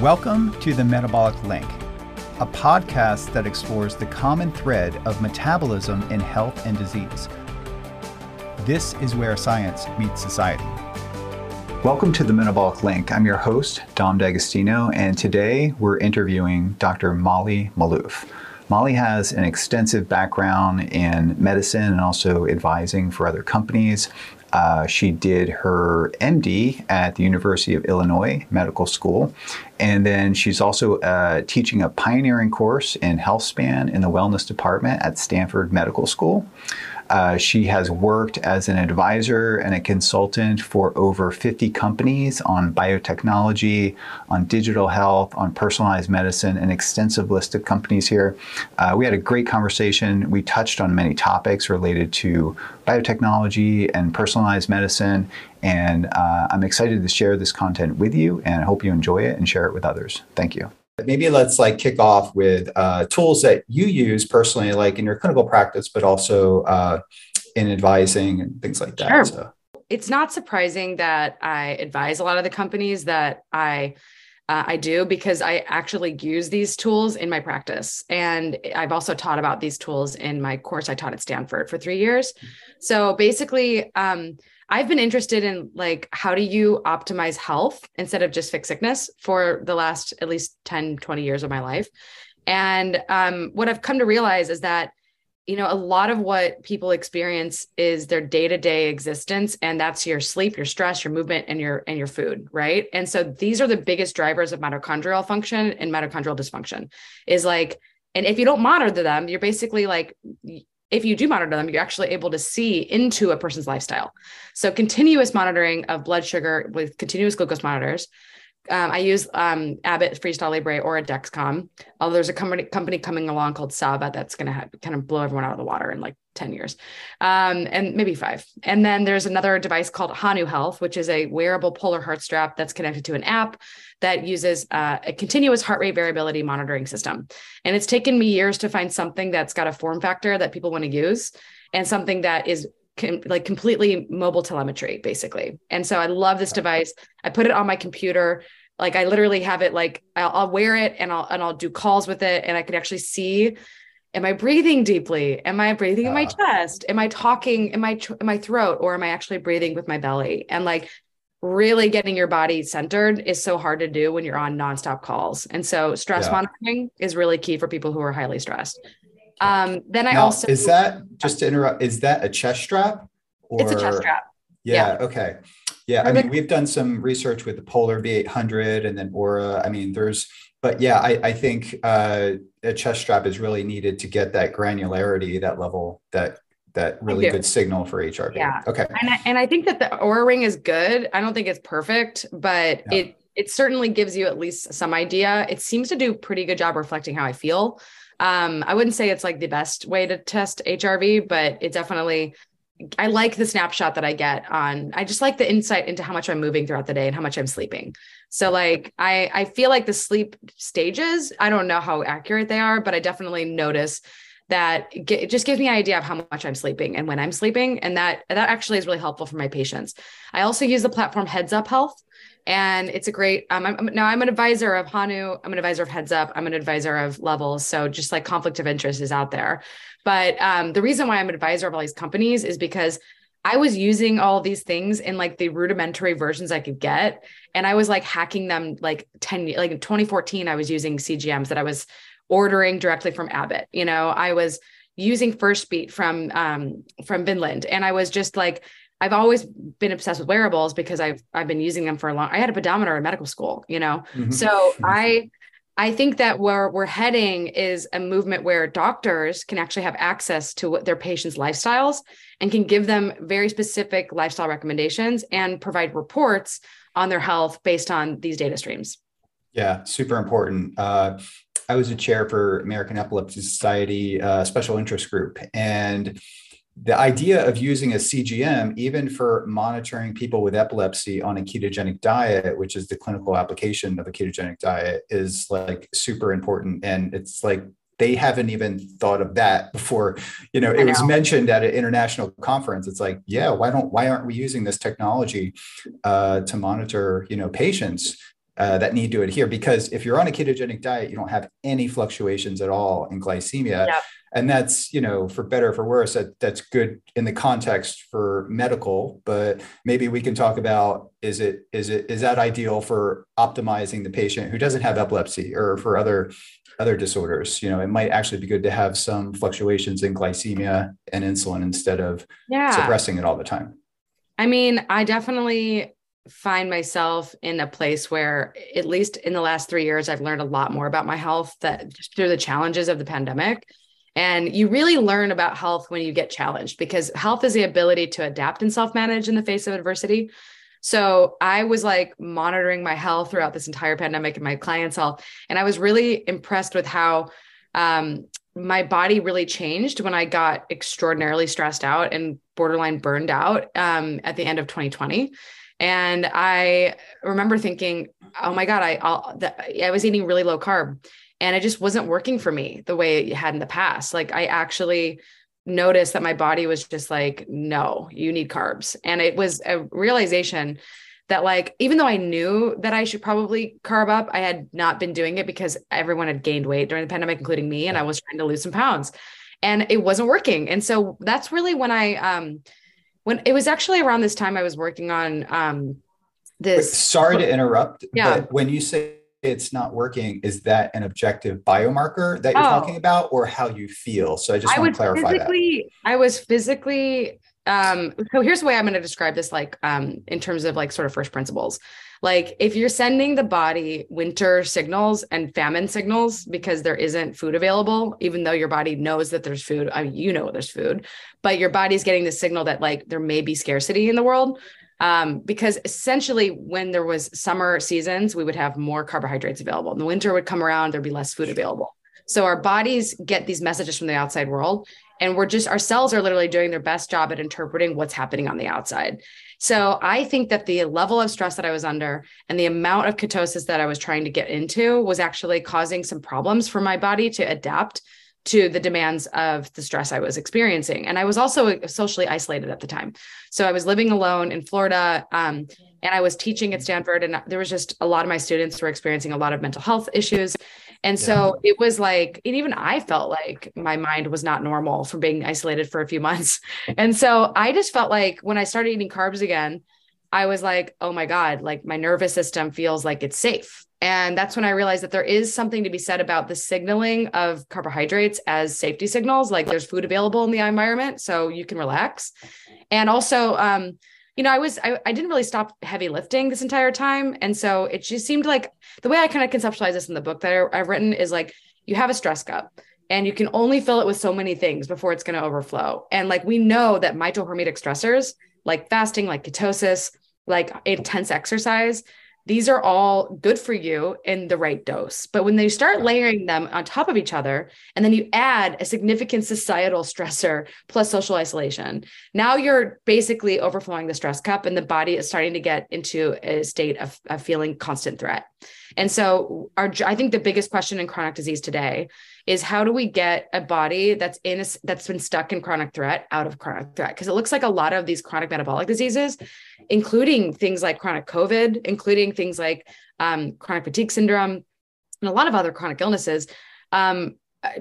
Welcome to the Metabolic Link, a podcast that explores the common thread of metabolism in health and disease. This is where science meets society. Welcome to the Metabolic Link. I'm your host, Dom D'Agostino, and today we're interviewing Dr. Molly Maloof. Molly has an extensive background in medicine and also advising for other companies. Uh, she did her MD at the University of Illinois Medical School, and then she's also uh, teaching a pioneering course in health span in the wellness department at Stanford Medical School. Uh, she has worked as an advisor and a consultant for over 50 companies on biotechnology, on digital health, on personalized medicine, an extensive list of companies here. Uh, we had a great conversation. We touched on many topics related to biotechnology and personalized medicine. And uh, I'm excited to share this content with you and I hope you enjoy it and share it with others. Thank you. Maybe let's like kick off with uh, tools that you use personally, like in your clinical practice, but also uh, in advising and things like that. Sure. So. It's not surprising that I advise a lot of the companies that I uh, I do because I actually use these tools in my practice. And I've also taught about these tools in my course I taught at Stanford for three years. So basically, um, I've been interested in like how do you optimize health instead of just fix sickness for the last at least 10, 20 years of my life. And um, what I've come to realize is that you know a lot of what people experience is their day-to-day existence and that's your sleep your stress your movement and your and your food right and so these are the biggest drivers of mitochondrial function and mitochondrial dysfunction is like and if you don't monitor them you're basically like if you do monitor them, you're actually able to see into a person's lifestyle. So, continuous monitoring of blood sugar with continuous glucose monitors. Um, I use um, Abbott Freestyle Libre or a Dexcom. Although there's a company company coming along called Sava that's going to kind of blow everyone out of the water in like 10 years, um, and maybe five. And then there's another device called Hanu Health, which is a wearable polar heart strap that's connected to an app that uses uh, a continuous heart rate variability monitoring system. And it's taken me years to find something that's got a form factor that people want to use and something that is com- like completely mobile telemetry, basically. And so I love this device. I put it on my computer like I literally have it like I'll, I'll, wear it and I'll and I'll do calls with it and I can actually see am I breathing deeply? Am I breathing uh, in my chest? Am I talking in my in my throat or am I actually breathing with my belly? And like really getting your body centered is so hard to do when you're on nonstop calls. And so stress yeah. monitoring is really key for people who are highly stressed. Um, then I also is that just to interrupt, is that a chest strap? Or, it's a chest strap. Yeah, yeah. Okay. Yeah. I mean, we've done some research with the Polar V800 and then Oura. I mean, there's but yeah, I, I think uh, a chest strap is really needed to get that granularity, that level, that that really good signal for HRV. Yeah. Okay. And I, and I think that the Oura ring is good. I don't think it's perfect, but yeah. it it certainly gives you at least some idea. It seems to do pretty good job reflecting how I feel. Um, I wouldn't say it's like the best way to test HRV, but it definitely I like the snapshot that I get on I just like the insight into how much I'm moving throughout the day and how much I'm sleeping. So like I I feel like the sleep stages, I don't know how accurate they are, but I definitely notice that it just gives me an idea of how much I'm sleeping and when I'm sleeping and that that actually is really helpful for my patients. I also use the platform Heads Up Health and it's a great um, I'm, now i'm an advisor of hanu i'm an advisor of heads up i'm an advisor of levels so just like conflict of interest is out there but um, the reason why i'm an advisor of all these companies is because I was using all these things in like the rudimentary versions I could get. And I was like hacking them like 10, like in 2014, I was using CGMs that I was ordering directly from Abbott. You know, I was using Firstbeat from um from Finland. And I was just like I've always been obsessed with wearables because I've I've been using them for a long. I had a pedometer in medical school, you know. Mm-hmm. So I I think that where we're heading is a movement where doctors can actually have access to what their patients' lifestyles and can give them very specific lifestyle recommendations and provide reports on their health based on these data streams. Yeah, super important. Uh, I was a chair for American Epilepsy Society uh, special interest group, and the idea of using a CGM, even for monitoring people with epilepsy on a ketogenic diet, which is the clinical application of a ketogenic diet, is like super important. And it's like they haven't even thought of that before. You know, it was mentioned at an international conference. It's like, yeah, why don't why aren't we using this technology uh, to monitor you know patients? uh, that need to adhere because if you're on a ketogenic diet, you don't have any fluctuations at all in glycemia. Yep. And that's, you know, for better for worse, that, that's good in the context for medical, but maybe we can talk about is it is it is that ideal for optimizing the patient who doesn't have epilepsy or for other other disorders? You know, it might actually be good to have some fluctuations in glycemia and insulin instead of yeah. suppressing it all the time. I mean, I definitely find myself in a place where at least in the last 3 years I've learned a lot more about my health that just through the challenges of the pandemic and you really learn about health when you get challenged because health is the ability to adapt and self-manage in the face of adversity so I was like monitoring my health throughout this entire pandemic and my clients' health. And I was really impressed with how um, my body really changed when I got extraordinarily stressed out and borderline burned out um, at the end of 2020. And I remember thinking, oh my God, I, I'll, I was eating really low carb and it just wasn't working for me the way it had in the past. Like I actually noticed that my body was just like, no, you need carbs. And it was a realization that like even though I knew that I should probably carb up, I had not been doing it because everyone had gained weight during the pandemic, including me, and I was trying to lose some pounds. And it wasn't working. And so that's really when I um when it was actually around this time I was working on um this. Sorry to interrupt, yeah. but when you say it's not working, is that an objective biomarker that you're oh. talking about, or how you feel? So I just I want to clarify that. I was physically. Um, so here's the way I'm going to describe this, like um, in terms of like sort of first principles. Like if you're sending the body winter signals and famine signals because there isn't food available, even though your body knows that there's food, I mean, you know there's food, but your body's getting the signal that like there may be scarcity in the world um, because essentially when there was summer seasons we would have more carbohydrates available. And the winter would come around there'd be less food available. So our bodies get these messages from the outside world and we're just our cells are literally doing their best job at interpreting what's happening on the outside. So i think that the level of stress that i was under and the amount of ketosis that i was trying to get into was actually causing some problems for my body to adapt to the demands of the stress I was experiencing. And I was also socially isolated at the time. So I was living alone in Florida um, and I was teaching at Stanford. And there was just a lot of my students were experiencing a lot of mental health issues. And so yeah. it was like, and even I felt like my mind was not normal from being isolated for a few months. And so I just felt like when I started eating carbs again, I was like, oh my God, like my nervous system feels like it's safe. And that's when I realized that there is something to be said about the signaling of carbohydrates as safety signals. Like there's food available in the environment, so you can relax. And also, um, you know, I was I, I didn't really stop heavy lifting this entire time, and so it just seemed like the way I kind of conceptualize this in the book that I, I've written is like you have a stress cup and you can only fill it with so many things before it's going to overflow. And like we know that mitohormetic stressors like fasting, like ketosis, like intense exercise, these are all good for you in the right dose. But when they start layering them on top of each other, and then you add a significant societal stressor plus social isolation, now you're basically overflowing the stress cup, and the body is starting to get into a state of, of feeling constant threat. And so, our I think the biggest question in chronic disease today is how do we get a body that's in a, that's been stuck in chronic threat out of chronic threat? Because it looks like a lot of these chronic metabolic diseases including things like chronic covid including things like um, chronic fatigue syndrome and a lot of other chronic illnesses um,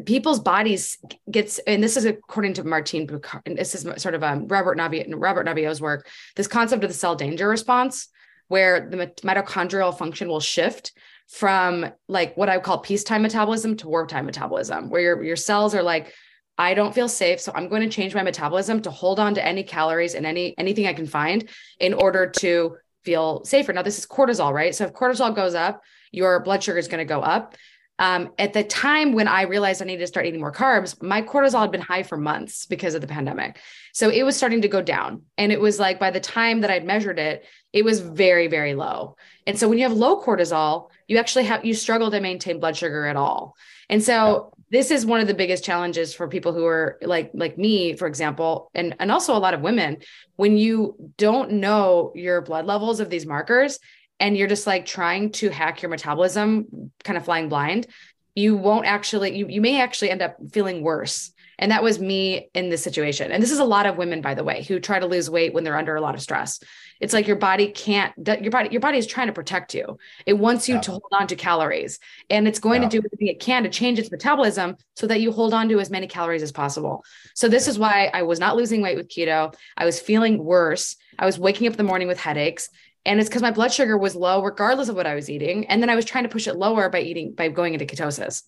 people's bodies gets and this is according to Martine this is sort of um, Robert Robert Naviaux's work this concept of the cell danger response where the mitochondrial function will shift from like what I call peacetime metabolism to wartime metabolism, where your, your cells are like, I don't feel safe, so I'm going to change my metabolism to hold on to any calories and any anything I can find in order to feel safer. Now, this is cortisol, right? So if cortisol goes up, your blood sugar is going to go up. Um, at the time when I realized I needed to start eating more carbs, my cortisol had been high for months because of the pandemic. So it was starting to go down. And it was like by the time that I'd measured it, it was very, very low. And so when you have low cortisol, you actually have you struggle to maintain blood sugar at all. And so this is one of the biggest challenges for people who are like like me for example and and also a lot of women when you don't know your blood levels of these markers and you're just like trying to hack your metabolism kind of flying blind you won't actually you, you may actually end up feeling worse And that was me in this situation. And this is a lot of women, by the way, who try to lose weight when they're under a lot of stress. It's like your body can't, your body, your body is trying to protect you. It wants you yeah. to hold on to calories and it's going yeah. to do everything it can to change its metabolism so that you hold on to as many calories as possible. So this is why I was not losing weight with keto. I was feeling worse. I was waking up in the morning with headaches and it's because my blood sugar was low regardless of what i was eating and then i was trying to push it lower by eating by going into ketosis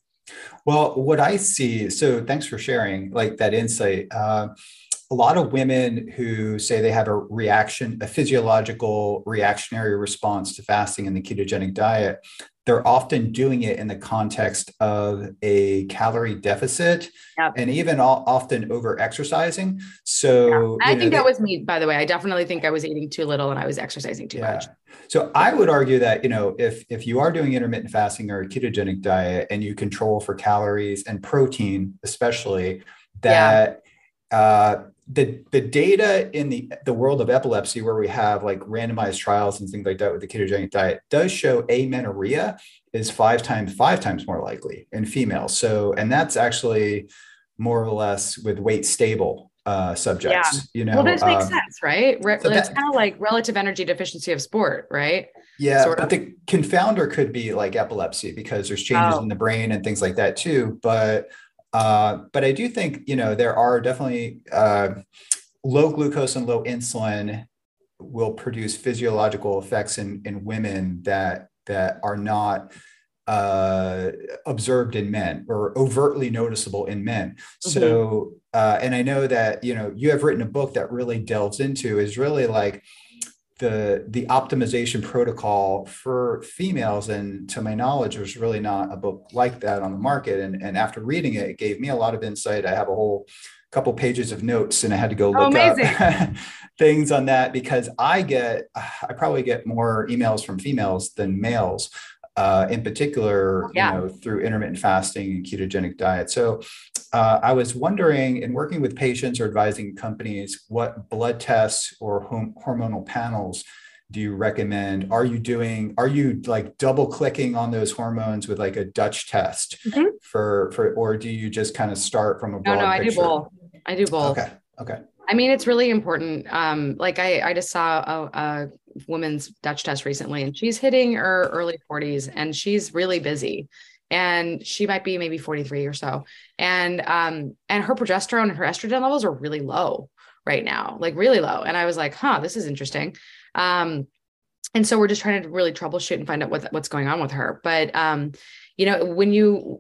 well, what I see, so thanks for sharing like that insight. Uh, a lot of women who say they have a reaction, a physiological reactionary response to fasting in the ketogenic diet, they're often doing it in the context of a calorie deficit yep. and even all, often over exercising. So yeah. I think know, that they, was me, by the way. I definitely think I was eating too little and I was exercising too yeah. much. So I would argue that, you know, if if you are doing intermittent fasting or a ketogenic diet and you control for calories and protein, especially, that yeah. uh, the the data in the the world of epilepsy where we have like randomized trials and things like that with the ketogenic diet does show amenorrhea is five times five times more likely in females so and that's actually more or less with weight stable uh, subjects yeah. you know well this makes um, sense right Re- so it's kind of like relative energy deficiency of sport right yeah sort but the confounder could be like epilepsy because there's changes oh. in the brain and things like that too but uh, but I do think you know there are definitely uh, low glucose and low insulin will produce physiological effects in in women that that are not uh, observed in men or overtly noticeable in men. Mm-hmm. So, uh, and I know that you know you have written a book that really delves into is really like the the optimization protocol for females and to my knowledge there's really not a book like that on the market. And and after reading it it gave me a lot of insight. I have a whole couple pages of notes and i had to go oh, look oh, up things on that because i get i probably get more emails from females than males uh, in particular, yeah. you know, through intermittent fasting and ketogenic diet. So uh, I was wondering, in working with patients or advising companies, what blood tests or hom- hormonal panels do you recommend? Are you doing? Are you like double clicking on those hormones with like a Dutch test mm-hmm. for for, or do you just kind of start from a broad no, no, picture? I do both. I do both. Okay. Okay. I mean, it's really important. Um, like I, I just saw a, a woman's Dutch test recently, and she's hitting her early 40s, and she's really busy. And she might be maybe 43 or so. And um and her progesterone and her estrogen levels are really low right now like really low. And i was like huh this is interesting. Um and so we're just trying to really troubleshoot and find out what, what's going on with her. But um you know when you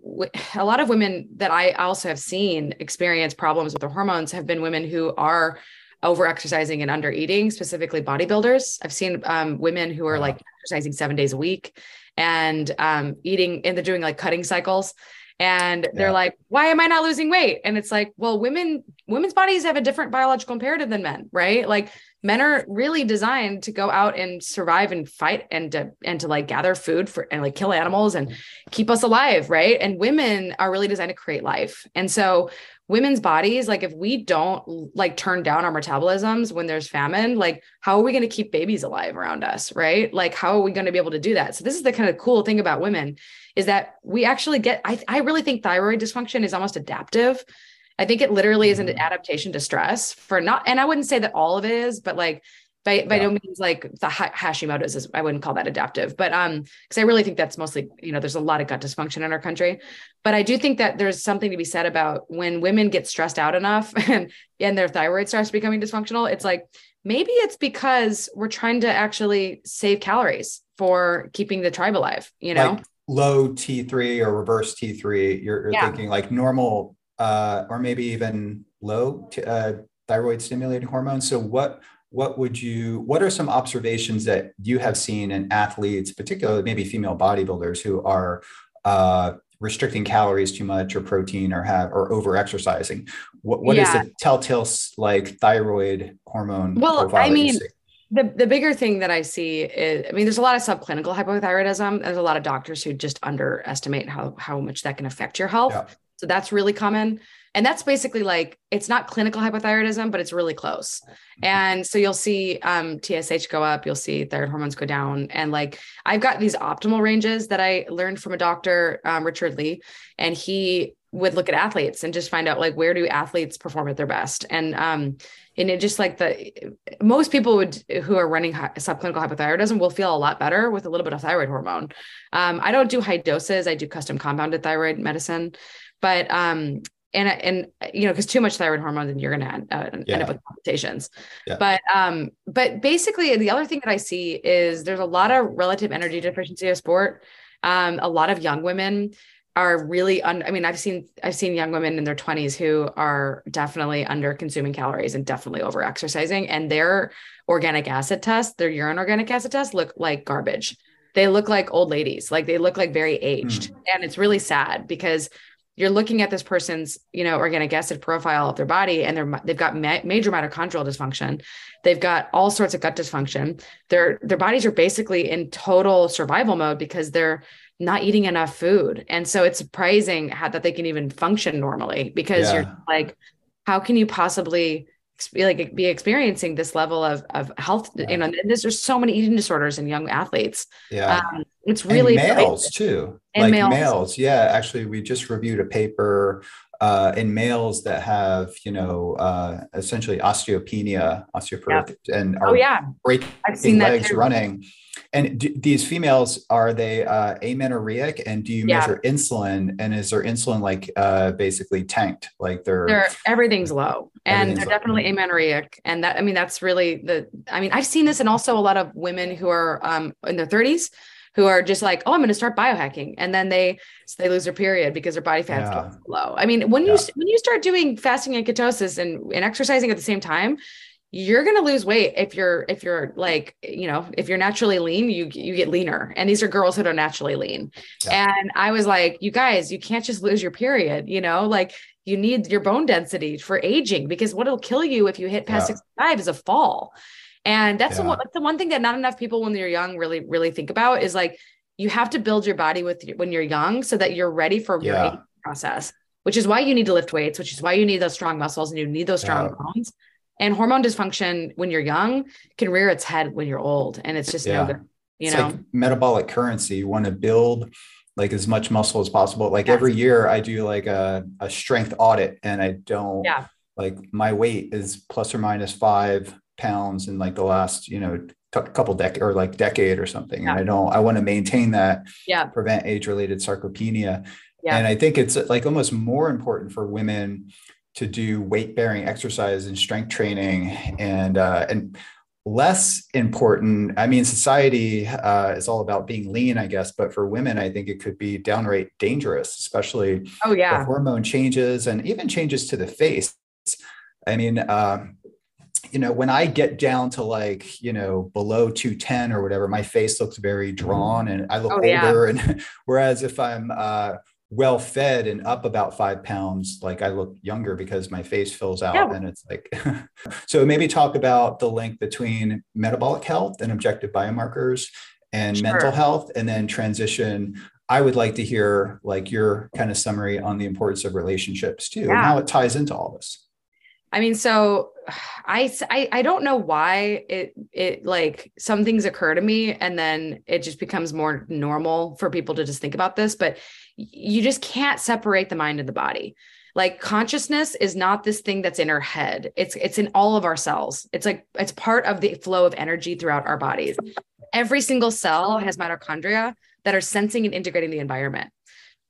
a lot of women that i also have seen experience problems with their hormones have been women who are over exercising and under eating specifically bodybuilders. I've seen um, women who are like exercising seven days a week and um, eating and they're doing like cutting cycles. And they're yeah. like why am i not losing weight? And it's like well women women's bodies have a different biological imperative than men right? Like men are really designed to go out and survive and fight and to and to like gather food for and like kill animals and keep us alive right? And women are really designed to create life. And so women's bodies like if we don't like turn down our metabolisms when there's famine like how are we going to keep babies alive around us right? Like how are we going to be able to do that? So this is the kind of cool thing about women is that we actually get i, I really think thyroid dysfunction is almost adaptive i think it literally is an mm-hmm. adaptation to stress for not and i wouldn't say that all of it is but like by by yeah. no means like the Hashimoto's is I wouldn't call that adaptive, but um because I really think that's mostly you know there's a lot of gut dysfunction in our country, but I do think that there's something to be said about when women get stressed out enough and and their thyroid starts becoming dysfunctional. It's like maybe it's because we're trying to actually save calories for keeping the tribe alive. You know, like low T three or reverse T three. You're, you're yeah. thinking like normal uh, or maybe even low t- uh, thyroid stimulating hormones. So what what would you what are some observations that you have seen in athletes particularly maybe female bodybuilders who are uh, restricting calories too much or protein or have or over exercising what, what yeah. is the telltale like thyroid hormone well i mean the, the bigger thing that I see is, I mean, there's a lot of subclinical hypothyroidism. There's a lot of doctors who just underestimate how, how much that can affect your health. Yeah. So that's really common. And that's basically like it's not clinical hypothyroidism, but it's really close. Mm-hmm. And so you'll see um, TSH go up, you'll see thyroid hormones go down. And like I've got these optimal ranges that I learned from a doctor, um, Richard Lee, and he would look at athletes and just find out like where do athletes perform at their best and um and it just like the most people would who are running subclinical hypothyroidism will feel a lot better with a little bit of thyroid hormone um i don't do high doses i do custom compounded thyroid medicine but um and and you know because too much thyroid hormone then you're going to uh, yeah. end up with complications yeah. but um but basically the other thing that i see is there's a lot of relative energy deficiency of sport um a lot of young women are really un- I mean I've seen I've seen young women in their 20s who are definitely under consuming calories and definitely over exercising and their organic acid test their urine organic acid test look like garbage they look like old ladies like they look like very aged mm. and it's really sad because you're looking at this person's you know organic acid profile of their body and they're they've got ma- major mitochondrial dysfunction. They've got all sorts of gut dysfunction. Their their bodies are basically in total survival mode because they're not eating enough food. And so it's surprising how that they can even function normally because yeah. you're like how can you possibly like be experiencing this level of of health? Yeah. you know there's just so many eating disorders in young athletes. Yeah. Um, it's really and males too and like males. males yeah actually we just reviewed a paper uh, in males that have, you know, uh, essentially osteopenia, osteoporosis, yeah. and are oh, yeah. breaking legs running. And do, these females are they uh, amenorrheic? And do you yeah. measure insulin? And is their insulin like uh, basically tanked? Like they're, they're everything's low, and they're low. definitely amenorrheic. And that I mean that's really the. I mean I've seen this, and also a lot of women who are um, in their 30s who are just like, oh, I'm going to start biohacking, and then they they lose their period because their body fat's yeah. low. I mean, when yeah. you when you start doing fasting and ketosis and, and exercising at the same time, you're going to lose weight if you're if you're like you know if you're naturally lean you you get leaner and these are girls that are naturally lean yeah. and i was like you guys you can't just lose your period you know like you need your bone density for aging because what'll kill you if you hit past yeah. 65 is a fall and that's, yeah. the, that's the one thing that not enough people when they're young really, really think about is like, you have to build your body with when you're young so that you're ready for yeah. your process, which is why you need to lift weights, which is why you need those strong muscles and you need those strong yeah. bones. And hormone dysfunction when you're young can rear its head when you're old. And it's just yeah. no good. You it's know, like metabolic currency. You want to build like as much muscle as possible. Like yes. every year I do like a, a strength audit and I don't yeah. like my weight is plus or minus five pounds in like the last you know t- couple decade or like decade or something. Yeah. and i don't i want to maintain that yeah. prevent age related sarcopenia. Yeah. and i think it's like almost more important for women to do weight bearing exercise and strength training and uh, and less important i mean society uh, is all about being lean i guess but for women i think it could be downright dangerous especially oh yeah. hormone changes and even changes to the face. I mean uh, you know, when I get down to like, you know, below 210 or whatever, my face looks very drawn and I look oh, older. Yeah. And whereas if I'm uh, well fed and up about five pounds, like I look younger because my face fills out. Yeah. And it's like, so maybe talk about the link between metabolic health and objective biomarkers and sure. mental health, and then transition. I would like to hear like your kind of summary on the importance of relationships too, yeah. and how it ties into all this. I mean, so I, I I don't know why it it like some things occur to me and then it just becomes more normal for people to just think about this, but you just can't separate the mind and the body. Like consciousness is not this thing that's in our head. It's it's in all of our cells. It's like it's part of the flow of energy throughout our bodies. Every single cell has mitochondria that are sensing and integrating the environment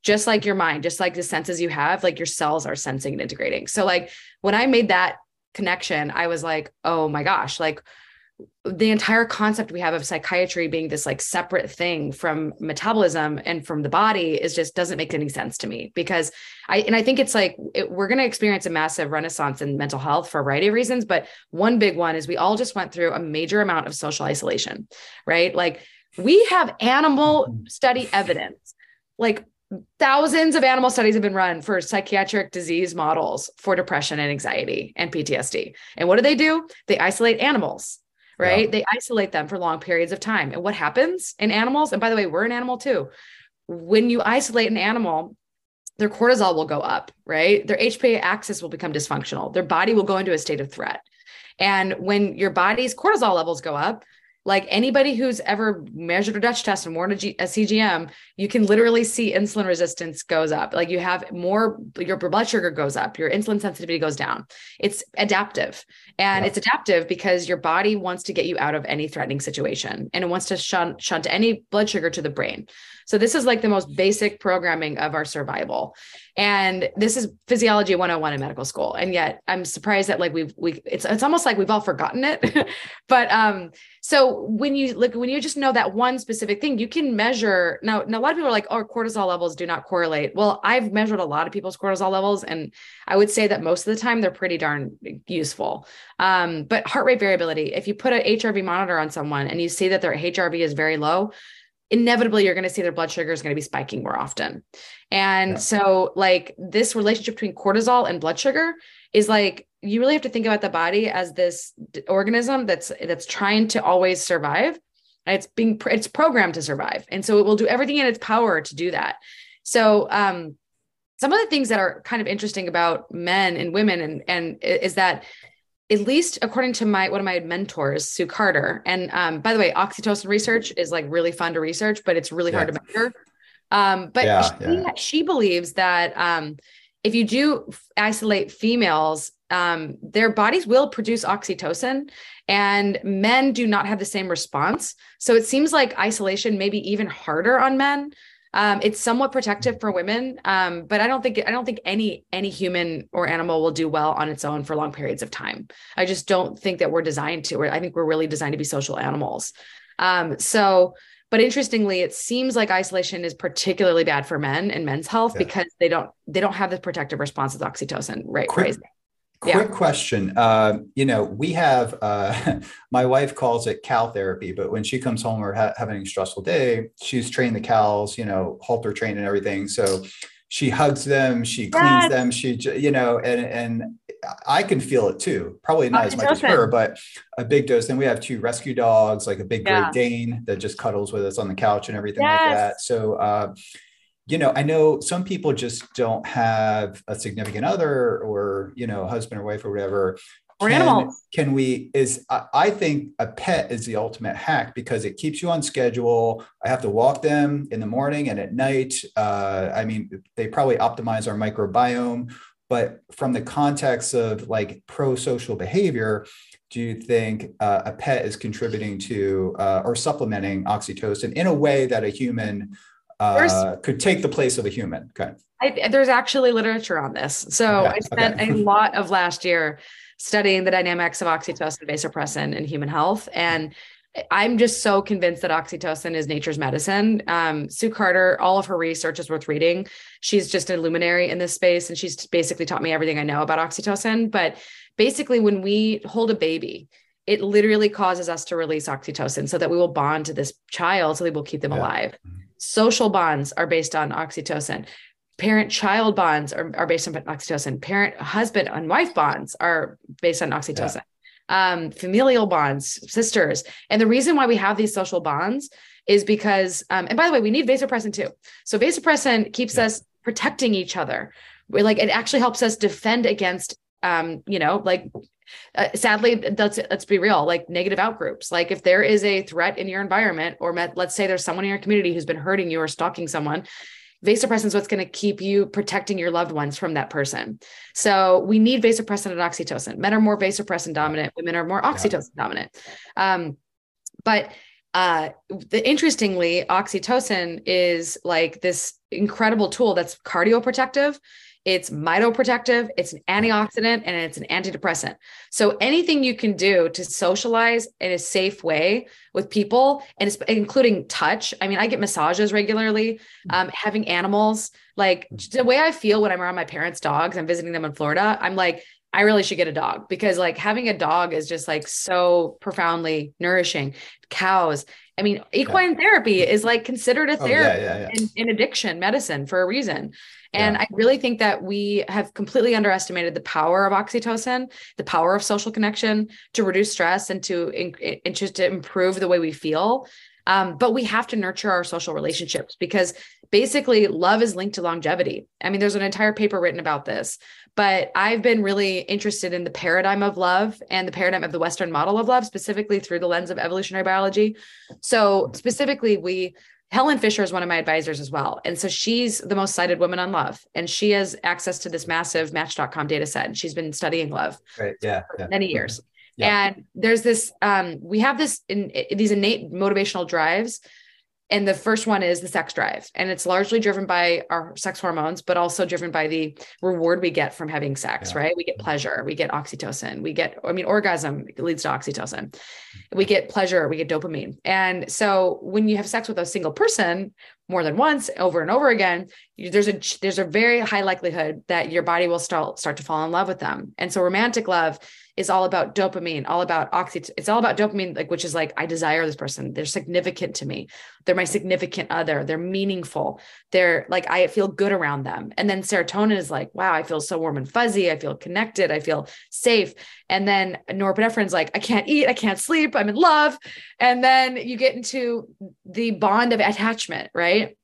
just like your mind, just like the senses you have, like your cells are sensing and integrating. So, like when I made that connection, I was like, oh my gosh, like the entire concept we have of psychiatry being this like separate thing from metabolism and from the body is just doesn't make any sense to me because I and I think it's like it, we're going to experience a massive renaissance in mental health for a variety of reasons, but one big one is we all just went through a major amount of social isolation, right? Like we have animal mm-hmm. study evidence like thousands of animal studies have been run for psychiatric disease models for depression and anxiety and PTSD. And what do they do? They isolate animals, right? Yeah. They isolate them for long periods of time. And what happens in animals? And by the way, we're an animal too. When you isolate an animal, their cortisol will go up, right? Their HPA axis will become dysfunctional. Their body will go into a state of threat. And when your body's cortisol levels go up, like anybody who's ever measured a Dutch test and worn a, G- a CGM, you can literally see insulin resistance goes up. Like you have more, your blood sugar goes up, your insulin sensitivity goes down. It's adaptive. And yeah. it's adaptive because your body wants to get you out of any threatening situation and it wants to shunt, shunt any blood sugar to the brain. So this is like the most basic programming of our survival. And this is physiology 101 in medical school. And yet I'm surprised that like we've we it's it's almost like we've all forgotten it. but um so when you look when you just know that one specific thing, you can measure now, now a lot of people are like, oh, cortisol levels do not correlate. Well, I've measured a lot of people's cortisol levels, and I would say that most of the time they're pretty darn useful. Um, but heart rate variability, if you put an HRV monitor on someone and you see that their HRV is very low, inevitably you're going to see their blood sugar is going to be spiking more often. And yeah. so like this relationship between cortisol and blood sugar is like you really have to think about the body as this organism that's that's trying to always survive. It's being it's programmed to survive. And so it will do everything in its power to do that. So um some of the things that are kind of interesting about men and women and and is that at least according to my one of my mentors, Sue Carter. And um, by the way, oxytocin research is like really fun to research, but it's really yeah. hard to measure. Um, but yeah, she, yeah. she, believes that um, if you do isolate females, um, their bodies will produce oxytocin, and men do not have the same response. So it seems like isolation may be even harder on men um, it's somewhat protective for women um, but i don't think i don't think any any human or animal will do well on its own for long periods of time. I just don't think that we're designed to i think we're really designed to be social animals. Um, so but interestingly it seems like isolation is particularly bad for men and men's health yeah. because they don't they don't have the protective response of oxytocin right? Quick, quick yeah. question uh, you know we have uh, my wife calls it cow therapy but when she comes home or ha- having a stressful day she's trained the cows you know halter trained and everything so she hugs them she cleans yes. them she you know and and i can feel it too probably not as much as her but a big dose then we have two rescue dogs like a big yeah. great dane that just cuddles with us on the couch and everything yes. like that so uh, you know, I know some people just don't have a significant other or, you know, husband or wife or whatever. Or can, animal. Can we, is, I think a pet is the ultimate hack because it keeps you on schedule. I have to walk them in the morning and at night. Uh, I mean, they probably optimize our microbiome, but from the context of like pro social behavior, do you think uh, a pet is contributing to uh, or supplementing oxytocin in a way that a human uh, could take the place of a human. Okay. I, there's actually literature on this. So okay. I spent okay. a lot of last year studying the dynamics of oxytocin, vasopressin in human health. And I'm just so convinced that oxytocin is nature's medicine. Um, Sue Carter, all of her research is worth reading. She's just a luminary in this space, and she's basically taught me everything I know about oxytocin. But basically, when we hold a baby, it literally causes us to release oxytocin so that we will bond to this child, so we will keep them yeah. alive. Social bonds are based on oxytocin. Parent child bonds are, are based on oxytocin. Parent husband and wife bonds are based on oxytocin. Yeah. Um, familial bonds, sisters. And the reason why we have these social bonds is because, um, and by the way, we need vasopressin too. So vasopressin keeps yeah. us protecting each other. we like it actually helps us defend against um, you know, like uh, sadly, let's let's be real, like negative outgroups. Like if there is a threat in your environment, or met, let's say there's someone in your community who's been hurting you or stalking someone, vasopressin is what's going to keep you protecting your loved ones from that person. So we need vasopressin and oxytocin. Men are more vasopressin dominant. Women are more oxytocin yeah. dominant. Um, but uh, the, interestingly, oxytocin is like this incredible tool that's cardioprotective it's mitoprotective, it's an antioxidant, and it's an antidepressant. So anything you can do to socialize in a safe way with people, and including touch. I mean, I get massages regularly. Mm-hmm. Um, having animals, like the way I feel when I'm around my parents' dogs, I'm visiting them in Florida. I'm like, I really should get a dog because like having a dog is just like so profoundly nourishing. Cows. I mean, equine yeah. therapy is like considered a therapy oh, yeah, yeah, in, in, addiction medicine for a reason. And I really think that we have completely underestimated the power of oxytocin, the power of social connection to reduce stress and to, to improve the way we feel. Um, but we have to nurture our social relationships because basically love is linked to longevity. I mean, there's an entire paper written about this, but I've been really interested in the paradigm of love and the paradigm of the Western model of love, specifically through the lens of evolutionary biology. So, specifically, we Helen Fisher is one of my advisors as well. And so she's the most cited woman on love. And she has access to this massive match.com data set. And she's been studying love right. yeah, for yeah. many years. Yeah. And there's this, um, we have this in, in these innate motivational drives and the first one is the sex drive. And it's largely driven by our sex hormones, but also driven by the reward we get from having sex, yeah. right? We get pleasure, we get oxytocin, we get, I mean, orgasm leads to oxytocin. We get pleasure, we get dopamine. And so when you have sex with a single person more than once, over and over again, there's a there's a very high likelihood that your body will start start to fall in love with them. And so romantic love is all about dopamine, all about oxy. It's all about dopamine, like which is like I desire this person. They're significant to me. They're my significant other. They're meaningful. They're like I feel good around them. And then serotonin is like, wow, I feel so warm and fuzzy. I feel connected. I feel safe. And then norepinephrine is like, I can't eat. I can't sleep. I'm in love. And then you get into the bond of attachment, right?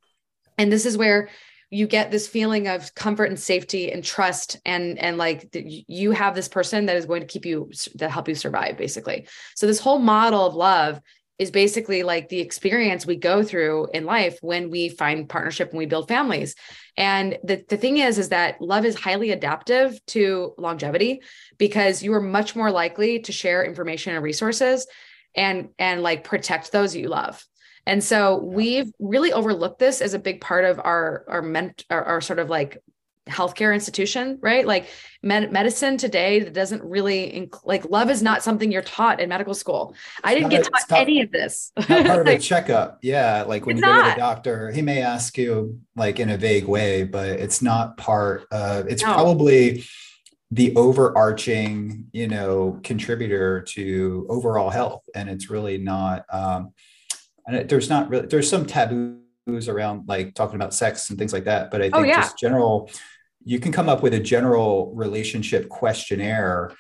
And this is where you get this feeling of comfort and safety and trust and and like you have this person that is going to keep you that help you survive basically. So this whole model of love is basically like the experience we go through in life when we find partnership and we build families. And the, the thing is is that love is highly adaptive to longevity because you are much more likely to share information and resources and and like protect those you love and so we've really overlooked this as a big part of our our, ment- our, our sort of like healthcare institution, right? Like med- medicine today that doesn't really inc- like love is not something you're taught in medical school. I didn't get taught not, any of this. not part of a checkup. Yeah, like when you not. go to the doctor, he may ask you like in a vague way, but it's not part of. It's no. probably the overarching, you know, contributor to overall health, and it's really not. Um, and there's not really there's some taboos around like talking about sex and things like that but i oh, think oh, yeah. just general you can come up with a general relationship questionnaire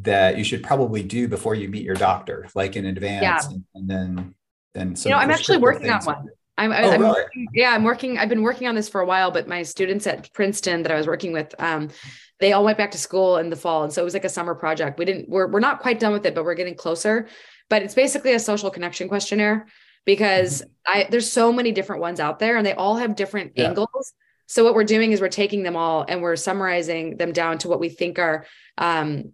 that you should probably do before you meet your doctor like in advance yeah. and, and, then then you know i'm actually working on one I'm, oh, I'm really? working, yeah, I'm working. I've been working on this for a while, but my students at Princeton that I was working with, um, they all went back to school in the fall, and so it was like a summer project. We didn't, we're we're not quite done with it, but we're getting closer. But it's basically a social connection questionnaire because mm-hmm. I there's so many different ones out there and they all have different yeah. angles. So what we're doing is we're taking them all and we're summarizing them down to what we think are um,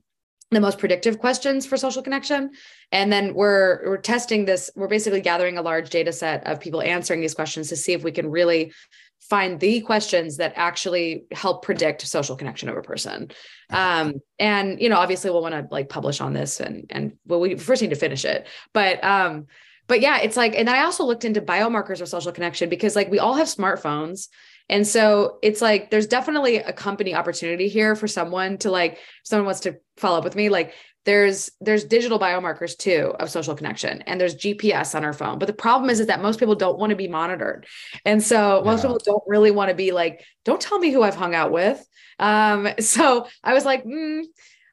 the most predictive questions for social connection and then we're we're testing this we're basically gathering a large data set of people answering these questions to see if we can really find the questions that actually help predict social connection of a person um, and you know obviously we'll want to like publish on this and and well we first need to finish it but um but yeah, it's like, and I also looked into biomarkers of social connection because like we all have smartphones. And so it's like there's definitely a company opportunity here for someone to like, someone wants to follow up with me. Like there's there's digital biomarkers too of social connection and there's gps on our phone but the problem is, is that most people don't want to be monitored and so most yeah. people don't really want to be like don't tell me who i've hung out with um so i was like mm,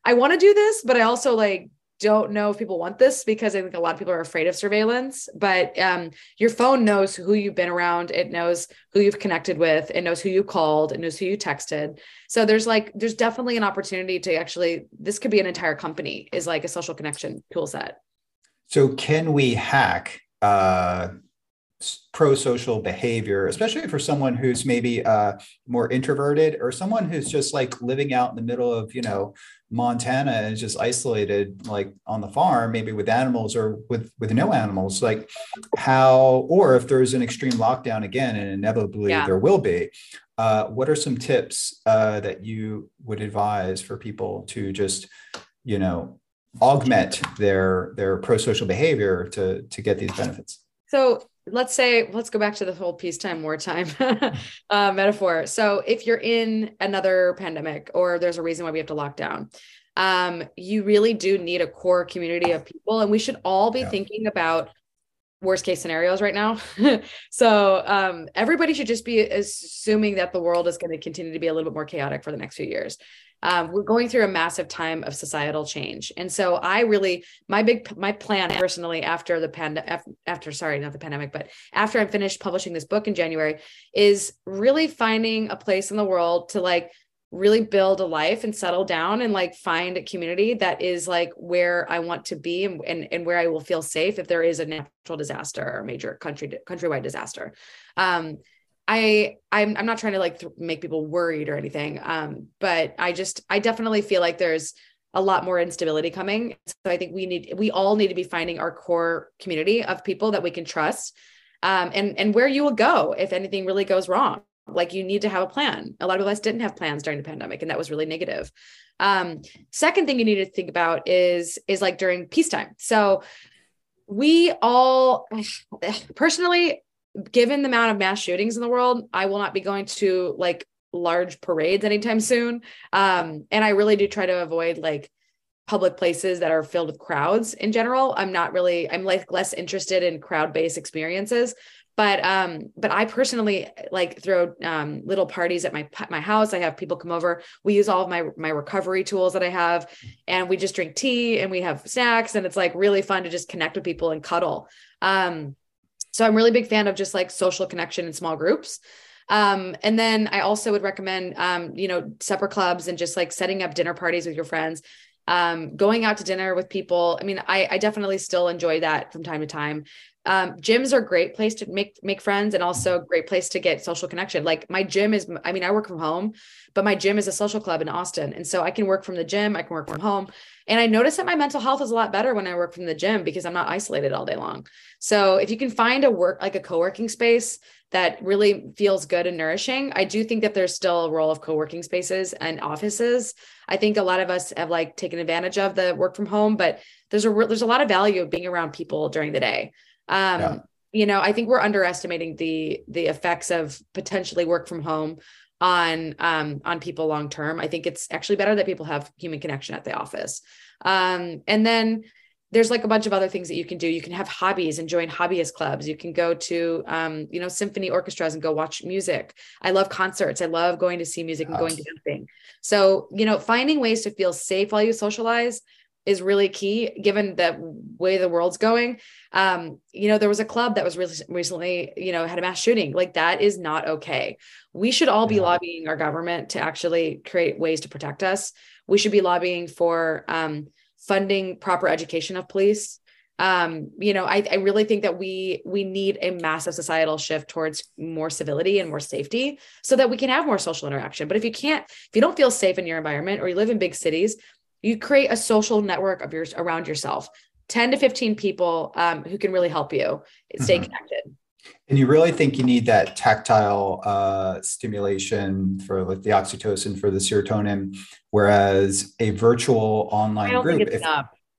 i want to do this but i also like don't know if people want this because I think a lot of people are afraid of surveillance, but um, your phone knows who you've been around. It knows who you've connected with. It knows who you called. It knows who you texted. So there's like, there's definitely an opportunity to actually, this could be an entire company is like a social connection tool set. So can we hack uh, pro-social behavior, especially for someone who's maybe uh, more introverted or someone who's just like living out in the middle of, you know, Montana and is just isolated, like on the farm, maybe with animals or with with no animals. Like how, or if there's an extreme lockdown again, and inevitably yeah. there will be. Uh, what are some tips uh, that you would advise for people to just, you know, augment their their pro-social behavior to to get these benefits? So let's say let's go back to the whole peacetime wartime uh, metaphor. So if you're in another pandemic or there's a reason why we have to lock down um, you really do need a core community of people. And we should all be yeah. thinking about worst case scenarios right now. So um, everybody should just be assuming that the world is going to continue to be a little bit more chaotic for the next few years um, we're going through a massive time of societal change and so i really my big my plan personally after the pandemic after sorry not the pandemic but after i'm finished publishing this book in january is really finding a place in the world to like really build a life and settle down and like find a community that is like where I want to be and, and, and where I will feel safe if there is a natural disaster or major country countrywide disaster. Um, I I'm I'm not trying to like th- make people worried or anything. Um, but I just I definitely feel like there's a lot more instability coming. So I think we need we all need to be finding our core community of people that we can trust. Um, and and where you will go if anything really goes wrong like you need to have a plan a lot of us didn't have plans during the pandemic and that was really negative um, second thing you need to think about is is like during peacetime so we all personally given the amount of mass shootings in the world i will not be going to like large parades anytime soon. Um, and i really do try to avoid like public places that are filled with crowds in general. I'm not really i'm like less interested in crowd based experiences. But um but i personally like throw um little parties at my my house. I have people come over. We use all of my my recovery tools that i have and we just drink tea and we have snacks and it's like really fun to just connect with people and cuddle. Um so i'm really big fan of just like social connection in small groups. Um and then i also would recommend um you know supper clubs and just like setting up dinner parties with your friends. Um, going out to dinner with people. I mean, I, I definitely still enjoy that from time to time. Um, gyms are a great place to make make friends and also a great place to get social connection. Like my gym is i mean i work from home but my gym is a social club in austin. And so i can work from the gym i can work from home and i notice that my mental health is a lot better when i work from the gym because i'm not isolated all day long. So if you can find a work like a co-working space that really feels good and nourishing i do think that there's still a role of co-working spaces and offices. I think a lot of us have like taken advantage of the work from home but there's a there's a lot of value of being around people during the day. Um, yeah. You know, I think we're underestimating the the effects of potentially work from home on um, on people long term. I think it's actually better that people have human connection at the office. Um, and then there's like a bunch of other things that you can do. You can have hobbies and join hobbyist clubs. You can go to, um, you know, symphony orchestras and go watch music. I love concerts. I love going to see music and going to dancing. So, you know, finding ways to feel safe while you socialize is really key given the way the world's going. Um, you know, there was a club that was really recently, you know, had a mass shooting. Like that is not okay. We should all be yeah. lobbying our government to actually create ways to protect us. We should be lobbying for um, funding proper education of police. Um, you know, I, I really think that we we need a massive societal shift towards more civility and more safety so that we can have more social interaction. But if you can't, if you don't feel safe in your environment or you live in big cities, you create a social network of yours around yourself. 10 to 15 people um, who can really help you stay mm-hmm. connected. And you really think you need that tactile uh, stimulation for like the oxytocin for the serotonin whereas a virtual online group if,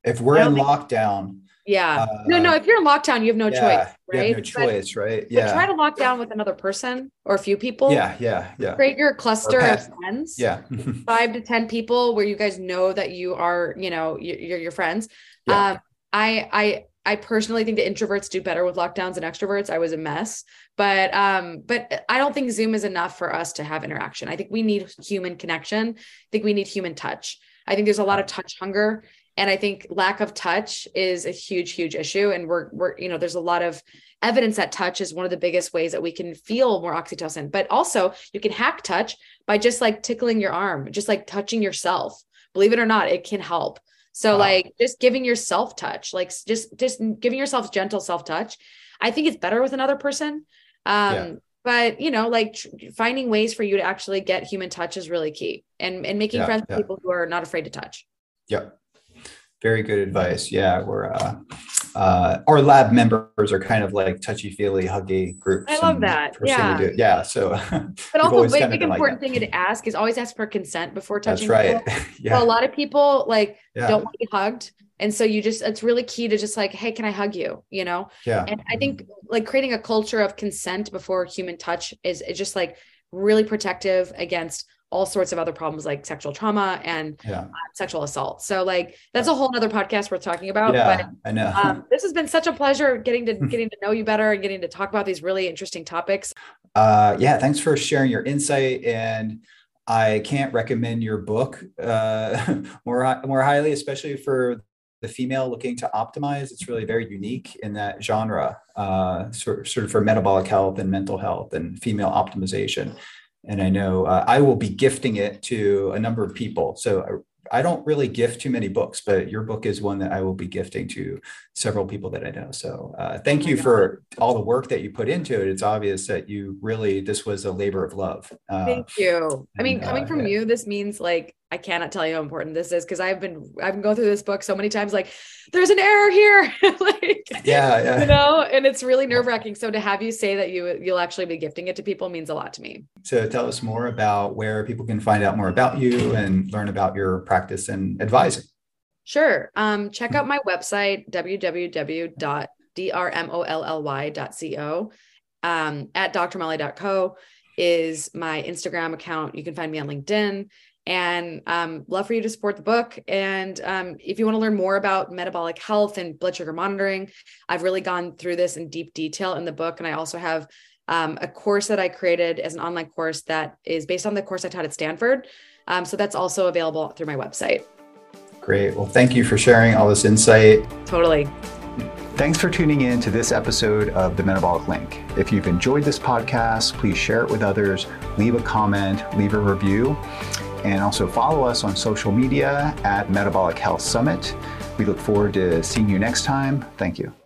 if we're in lockdown yeah. Uh, no, no. If you're in lockdown, you have no yeah, choice, right? no choice, but, right? Yeah. try to lock down with another person or a few people. Yeah, yeah, yeah. Create your cluster of friends. Yeah. five to ten people where you guys know that you are, you know, you're your friends. Yeah. Um, I, I, I personally think the introverts do better with lockdowns than extroverts. I was a mess, but um, but I don't think Zoom is enough for us to have interaction. I think we need human connection. I think we need human touch. I think there's a lot of touch hunger and i think lack of touch is a huge huge issue. And we're we're you know there's a lot of evidence that touch is one of the biggest ways that we can feel more oxytocin. But also you can hack touch by just like tickling your arm just like touching yourself. Believe it or not it can help. So wow. like just giving yourself touch like just just giving yourself gentle self touch i think it's better with another person. Um yeah. but you know like tr- finding ways for you to actually get human touch is really key. And and making yeah, friends with people who are not afraid to touch. Yep very good advice. Yeah, we're uh, uh, our lab members are kind of like touchy feely, huggy groups. I love that. Yeah, yeah. So, but also, a big, big important like thing to ask is always ask for consent before touching. That's right. yeah. So a lot of people like yeah. don't want to be hugged, and so you just it's really key to just like, hey, can I hug you? You know. Yeah. And I think like creating a culture of consent before human touch is, is just like really protective against all sorts of other problems like sexual trauma and yeah. uh, sexual assault. So like that's a whole other podcast worth talking about. Yeah, but I know. um, this has been such a pleasure getting to getting to know you better and getting to talk about these really interesting topics. Uh, yeah, thanks for sharing your insight and I can't recommend your book uh, more more highly, especially for the female looking to optimize. It's really very unique in that genre, uh, sort, sort of for metabolic health and mental health and female optimization. And I know uh, I will be gifting it to a number of people. So I don't really gift too many books, but your book is one that I will be gifting to several people that I know. So uh, thank oh you God. for all the work that you put into it. It's obvious that you really, this was a labor of love. Uh, thank you. I mean, coming uh, from yeah. you, this means like I cannot tell you how important this is because I've been I've been going through this book so many times. Like, there's an error here, like yeah, yeah, you know, and it's really nerve wracking. So to have you say that you you'll actually be gifting it to people means a lot to me. So tell us more about where people can find out more about you and learn about your practice and advising. Sure. Um, check out my website www.drmolly.co. Um, at drmolly.co is my Instagram account. You can find me on LinkedIn and um, love for you to support the book. And um, if you want to learn more about metabolic health and blood sugar monitoring, I've really gone through this in deep detail in the book. And I also have um, a course that I created as an online course that is based on the course I taught at Stanford. Um, so that's also available through my website. Great. Well, thank you for sharing all this insight. Totally. Thanks for tuning in to this episode of The Metabolic Link. If you've enjoyed this podcast, please share it with others, leave a comment, leave a review and also follow us on social media at Metabolic Health Summit. We look forward to seeing you next time. Thank you.